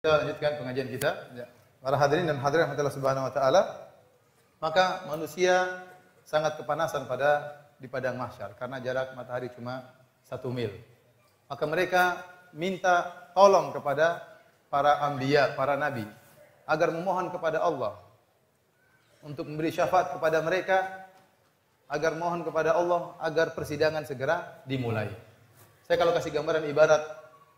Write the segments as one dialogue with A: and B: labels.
A: Kita lanjutkan pengajian kita. Ya. Para hadirin dan hadirin Allah Subhanahu wa taala. Maka manusia sangat kepanasan pada di padang mahsyar karena jarak matahari cuma satu mil. Maka mereka minta tolong kepada para anbiya, para nabi agar memohon kepada Allah untuk memberi syafaat kepada mereka agar mohon kepada Allah agar persidangan segera dimulai. Saya kalau kasih gambaran ibarat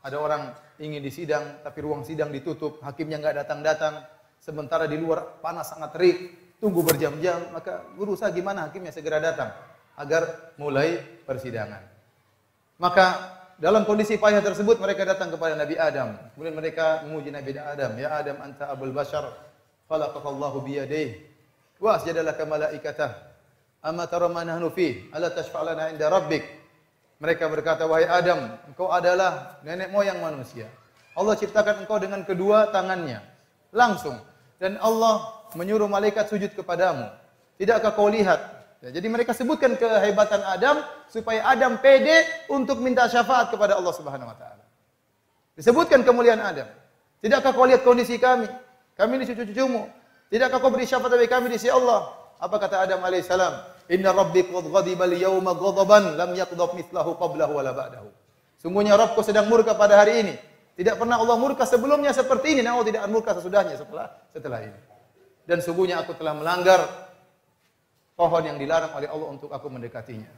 A: ada orang ingin disidang tapi ruang sidang ditutup, hakimnya nggak datang-datang, sementara di luar panas sangat terik, tunggu berjam-jam, maka berusaha gimana hakimnya segera datang agar mulai persidangan. Maka dalam kondisi payah tersebut mereka datang kepada Nabi Adam. Kemudian mereka memuji Nabi Adam, "Ya Adam, anta abul bashar, khalaqakallahu biyadayhi wa asjadalaka malaikatah. Amma tara ma fi? Ala tashfa'lana inda rabbik?" Mereka berkata, wahai Adam, engkau adalah nenek moyang manusia. Allah ciptakan engkau dengan kedua tangannya. Langsung. Dan Allah menyuruh malaikat sujud kepadamu. Tidakkah kau lihat? Ya, jadi mereka sebutkan kehebatan Adam supaya Adam pede untuk minta syafaat kepada Allah Subhanahu wa taala. Disebutkan kemuliaan Adam. Tidakkah kau lihat kondisi kami? Kami ini cucu-cucumu. Tidakkah kau beri syafaat bagi kami di sisi Allah? Apa kata Adam alaihissalam? Inna rabbi qad ghadiba al-yawma ghadaban lam yaqdab mithlahu qablahu wala ba'dahu. Sungguhnya Rabbku sedang murka pada hari ini. Tidak pernah Allah murka sebelumnya seperti ini, dan Allah tidak murka sesudahnya setelah setelah ini. Dan sungguhnya aku telah melanggar pohon yang dilarang oleh Allah untuk aku mendekatinya.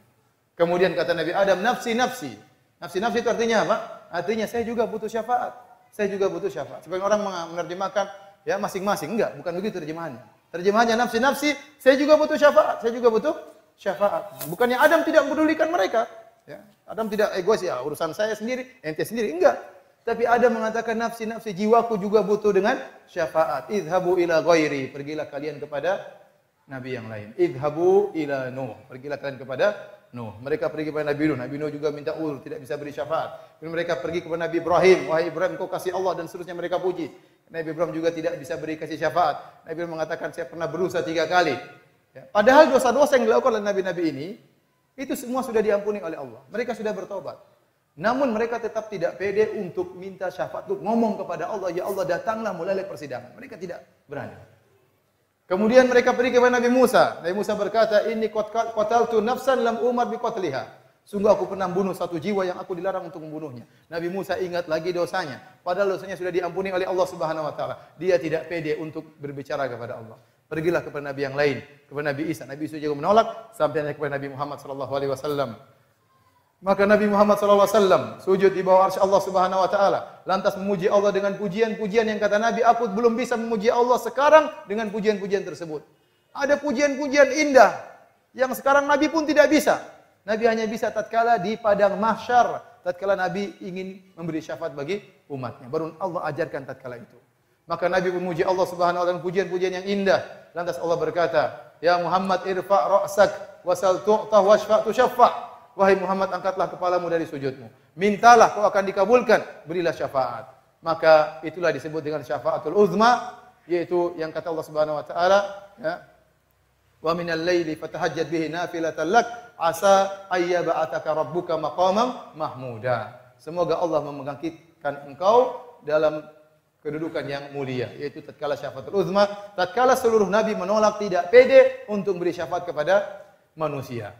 A: Kemudian kata Nabi Adam, nafsi nafsi. Nafsi nafsi itu artinya apa? Artinya saya juga butuh syafaat. Saya juga butuh syafaat. Sebagian orang menerjemahkan ya masing-masing. Enggak, bukan begitu terjemahannya. Terjemahannya nafsi-nafsi, saya juga butuh syafaat, saya juga butuh syafaat. Bukannya Adam tidak mempedulikan mereka. Ya. Adam tidak egois ya, urusan saya sendiri, ente sendiri. Enggak. Tapi Adam mengatakan nafsi-nafsi, jiwaku juga butuh dengan syafaat. Idhabu ila ghairi. Pergilah kalian kepada nabi yang lain. Idhabu ila Nuh. Pergilah kalian kepada Nuh. Mereka pergi kepada Nabi Nuh. Nabi Nuh juga minta ulur, tidak bisa beri syafaat. Kemudian mereka pergi kepada Nabi Ibrahim. Wahai Ibrahim, kau kasih Allah dan seterusnya mereka puji. Nabi Ibrahim juga tidak bisa beri kasih syafaat. Nabi Ibrahim mengatakan saya pernah berusaha tiga kali. Ya. Padahal dosa-dosa yang dilakukan oleh nabi-nabi ini itu semua sudah diampuni oleh Allah. Mereka sudah bertobat. Namun mereka tetap tidak pede untuk minta syafaat, untuk ngomong kepada Allah, ya Allah datanglah mulai persidangan. Mereka tidak berani. Kemudian mereka pergi kepada Nabi Musa. Nabi Musa berkata, ini qataltu nafsan lam umar bi qatliha. Sungguh aku pernah membunuh satu jiwa yang aku dilarang untuk membunuhnya. Nabi Musa ingat lagi dosanya. Padahal dosanya sudah diampuni oleh Allah Subhanahu wa taala. Dia tidak pede untuk berbicara kepada Allah. Pergilah kepada nabi yang lain, kepada Nabi Isa. Nabi Isa juga menolak sampai kepada Nabi Muhammad sallallahu alaihi wasallam. Maka Nabi Muhammad wasallam sujud di bawah arsy Allah Subhanahu wa taala, lantas memuji Allah dengan pujian-pujian yang kata Nabi, aku belum bisa memuji Allah sekarang dengan pujian-pujian tersebut. Ada pujian-pujian indah yang sekarang Nabi pun tidak bisa. Nabi hanya bisa tatkala di padang mahsyar, tatkala Nabi ingin memberi syafaat bagi umatnya. Baru Allah ajarkan tatkala itu. Maka Nabi memuji Allah Subhanahu wa taala pujian-pujian yang indah. Lantas Allah berkata, "Ya Muhammad irfa ra'sak wasal tu'ta washfa tushaffa." Wahai Muhammad, angkatlah kepalamu dari sujudmu. Mintalah kau akan dikabulkan, berilah syafaat. Maka itulah disebut dengan syafaatul uzma, yaitu yang kata Allah Subhanahu wa taala, ya, wa minal laili fatahajjad bihi nafilatan lak asa ayyaba'ataka rabbuka maqamam mahmuda. Semoga Allah membangkitkan engkau dalam kedudukan yang mulia yaitu tatkala syafaatul uzma tatkala seluruh nabi menolak tidak pede untuk beri syafaat kepada manusia.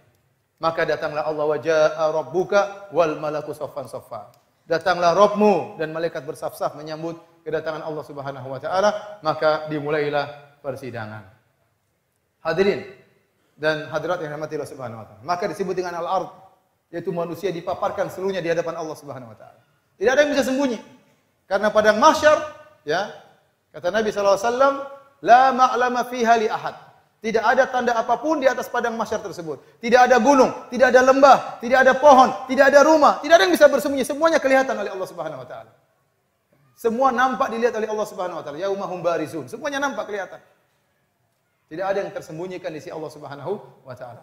A: Maka datanglah Allah wa jaa rabbuka wal malaku saffan saffa. Datanglah Rabbmu dan malaikat bersaf-saf menyambut kedatangan Allah Subhanahu wa taala. Maka dimulailah persidangan. Hadirin dan hadirat yang dirahmati Allah Subhanahu wa taala. Maka disebut dengan al-ard yaitu manusia dipaparkan seluruhnya di hadapan Allah Subhanahu wa taala. Tidak ada yang bisa sembunyi. Karena pada mahsyar ya kata Nabi sallallahu alaihi wasallam la ma'lama fiha li ahad. Tidak ada tanda apa pun di atas padang mahsyar tersebut. Tidak ada gunung, tidak ada lembah, tidak ada pohon, tidak ada rumah, tidak ada yang bisa bersembunyi. Semuanya kelihatan oleh Allah Subhanahu wa taala. Semua nampak dilihat oleh Allah Subhanahu wa taala. Yaumahum barizun. Semuanya nampak kelihatan. Tidak ada yang tersembunyikan di sisi Allah Subhanahu wa taala.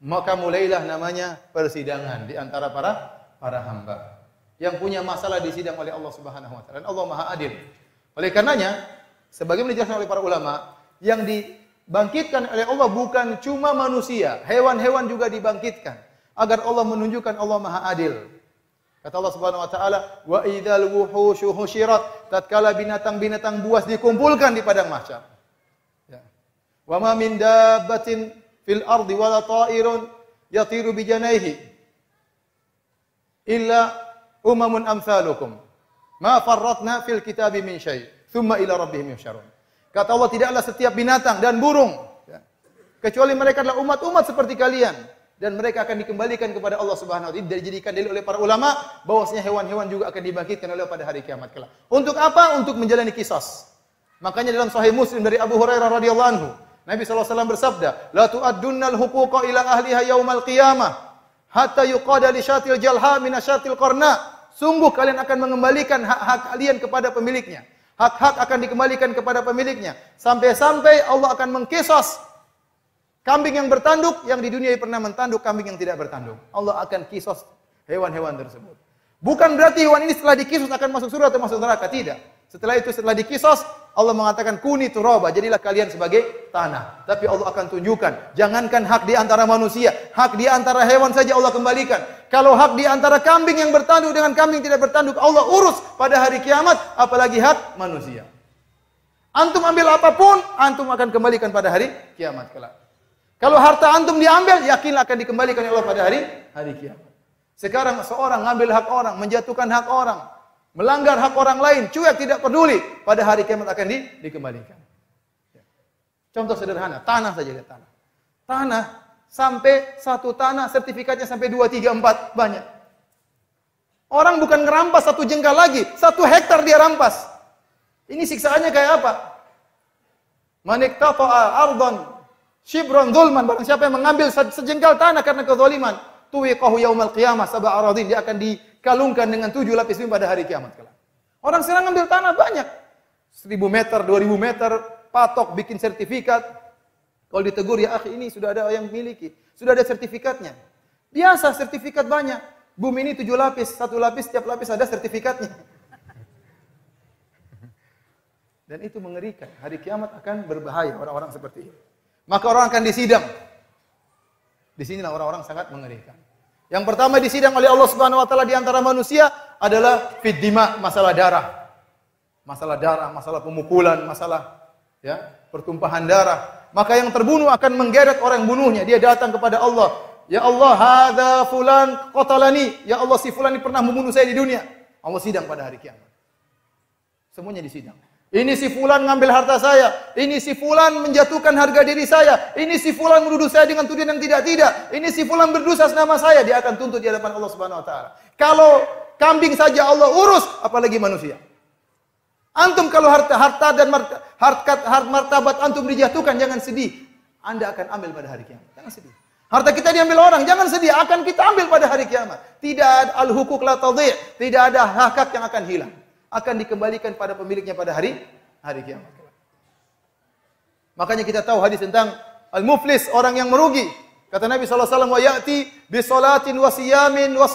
A: Maka mulailah namanya persidangan di antara para para hamba yang punya masalah disidang oleh Allah Subhanahu wa taala. Allah Maha Adil. Oleh karenanya, sebagaimana dijelaskan oleh para ulama, yang dibangkitkan oleh Allah bukan cuma manusia, hewan-hewan juga dibangkitkan agar Allah menunjukkan Allah Maha Adil. Kata Allah Subhanahu wa taala, "Wa idzal wuhushu husyirat." Tatkala binatang-binatang buas dikumpulkan di padang mahsyar. Wa ma min dabbatin fil ardi wala ta'irun yatiru bi janaihi illa umamun amsalukum. Ma farratna fil kitabi min syai. Thumma ila rabbihim yusyarun. Kata Allah tidaklah setiap binatang dan burung ya, kecuali mereka adalah umat-umat seperti kalian dan mereka akan dikembalikan kepada Allah Subhanahu wa taala dijadikan dalil oleh para ulama bahwasanya hewan-hewan juga akan dibangkitkan oleh pada hari kiamat kelak. Untuk apa? Untuk menjalani kisos. Makanya dalam sahih Muslim dari Abu Hurairah radhiyallahu anhu, Nabi SAW bersabda, "La tu'addunnal huquqa ila ahliha yaumal qiyamah hatta yuqada li syatil jalha min asyatil qarna." Sungguh kalian akan mengembalikan hak-hak kalian kepada pemiliknya. Hak-hak akan dikembalikan kepada pemiliknya sampai-sampai Allah akan mengkisos Kambing yang bertanduk yang di dunia pernah mentanduk kambing yang tidak bertanduk. Allah akan kisos hewan-hewan tersebut. Bukan berarti hewan ini setelah dikisos akan masuk surga atau masuk neraka, tidak. Setelah itu setelah dikisos Allah mengatakan kuni turaba, jadilah kalian sebagai tanah. Tapi Allah akan tunjukkan, jangankan hak di antara manusia, hak di antara hewan saja Allah kembalikan. Kalau hak di antara kambing yang bertanduk dengan kambing tidak bertanduk, Allah urus pada hari kiamat, apalagi hak manusia. Antum ambil apa pun, antum akan kembalikan pada hari kiamat kelak. Kalau harta antum diambil, yakinlah akan dikembalikan oleh Allah pada hari hari kiamat. Sekarang seorang ngambil hak orang, menjatuhkan hak orang, melanggar hak orang lain, cuek tidak peduli, pada hari kiamat akan di, dikembalikan. Ya. Contoh sederhana, tanah saja lihat tanah. Tanah sampai satu tanah sertifikatnya sampai dua, tiga, empat banyak. Orang bukan ngerampas satu jengkal lagi, satu hektar dia rampas. Ini siksaannya kayak apa? Manik tafa'a ardon Shibron zulman, barang siapa yang mengambil sejengkal tanah karena kezaliman, tuwiqahu yaumal qiyamah sab'a aradin, dia akan dikalungkan dengan tujuh lapis bumi pada hari kiamat kelak. Orang sekarang ngambil tanah banyak. Seribu meter, dua ribu meter, patok, bikin sertifikat. Kalau ditegur, ya akhi ini sudah ada yang miliki. Sudah ada sertifikatnya. Biasa sertifikat banyak. Bumi ini tujuh lapis, satu lapis, setiap lapis ada sertifikatnya. Dan itu mengerikan. Hari kiamat akan berbahaya orang-orang seperti ini. Maka orang akan disidang. Di sinilah orang-orang sangat mengerikan. Yang pertama disidang oleh Allah Subhanahu wa taala di antara manusia adalah fiddima, masalah darah. Masalah darah, masalah pemukulan, masalah ya, pertumpahan darah. Maka yang terbunuh akan menggeret orang yang bunuhnya. Dia datang kepada Allah. Ya Allah, hadza fulan qatalani. Ya Allah, si fulan ini pernah membunuh saya di dunia. Allah sidang pada hari kiamat. Semuanya disidang. Ini si fulan ngambil harta saya. Ini si fulan menjatuhkan harga diri saya. Ini si fulan menuduh saya dengan tuduhan yang tidak-tidak. Ini si fulan berdosa nama saya. Dia akan tuntut di hadapan Allah Subhanahu wa taala. Kalau kambing saja Allah urus, apalagi manusia. Antum kalau harta harta dan martabat, harta, martabat antum dijatuhkan jangan sedih. Anda akan ambil pada hari kiamat. Jangan sedih. Harta kita diambil orang, jangan sedih, akan kita ambil pada hari kiamat. Tidak al-hukuk la tidak ada hak yang akan hilang akan dikembalikan pada pemiliknya pada hari hari kiamat. Makanya kita tahu hadis tentang al-muflis, orang yang merugi. Kata Nabi SAW, wa ya'ti wa siyamin wa.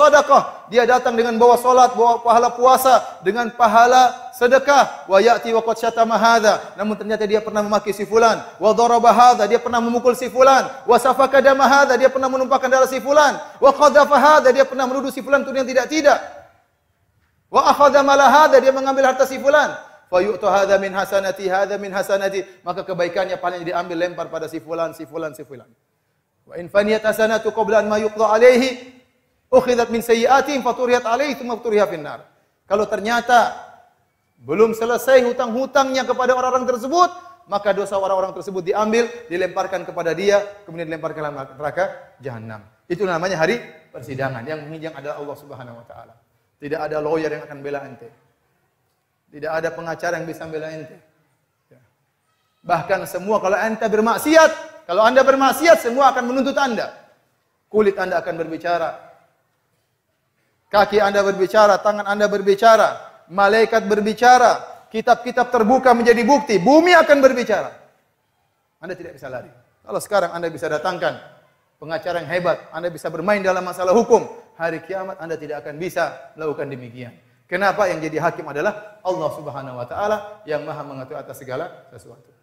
A: Dia datang dengan bawa solat, bawa pahala puasa, dengan pahala sedekah. Wa ya'ti wa qad syatama. Namun ternyata dia pernah memaki si fulan. Wa daraba dia pernah memukul si fulan. Wa safaka dia pernah menumpahkan darah si fulan. Wa qadhafa dia pernah menuduh si fulan itu yang tidak-tidak. Wa akhadha mala hadha, dia mengambil harta si fulan. Fa yu'tu hadha min hasanati, hadha min hasanati. Maka kebaikannya paling diambil lempar pada si fulan, si fulan, si fulan. Wa in faniyat hasanatu qabla an ma yuqda alaihi, ukhidat min sayyi'atihim faturiyat alaihi thumma turiha finnar. Kalau ternyata belum selesai hutang-hutangnya kepada orang-orang tersebut, maka dosa orang-orang tersebut diambil, dilemparkan kepada dia, kemudian dilemparkan ke neraka jahanam. Itu namanya hari persidangan. Yang menghijang adalah Allah Subhanahu wa taala. Tidak ada lawyer yang akan bela ente. Tidak ada pengacara yang bisa bela ente. Ya. Bahkan semua kalau ente bermaksiat, kalau anda bermaksiat semua akan menuntut anda. Kulit anda akan berbicara. Kaki anda berbicara, tangan anda berbicara, malaikat berbicara, kitab-kitab terbuka menjadi bukti, bumi akan berbicara. Anda tidak bisa lari. Kalau sekarang anda bisa datangkan pengacara yang hebat, anda bisa bermain dalam masalah hukum, hari kiamat Anda tidak akan bisa melakukan demikian. Kenapa yang jadi hakim adalah Allah Subhanahu wa taala yang Maha mengatur atas segala sesuatu.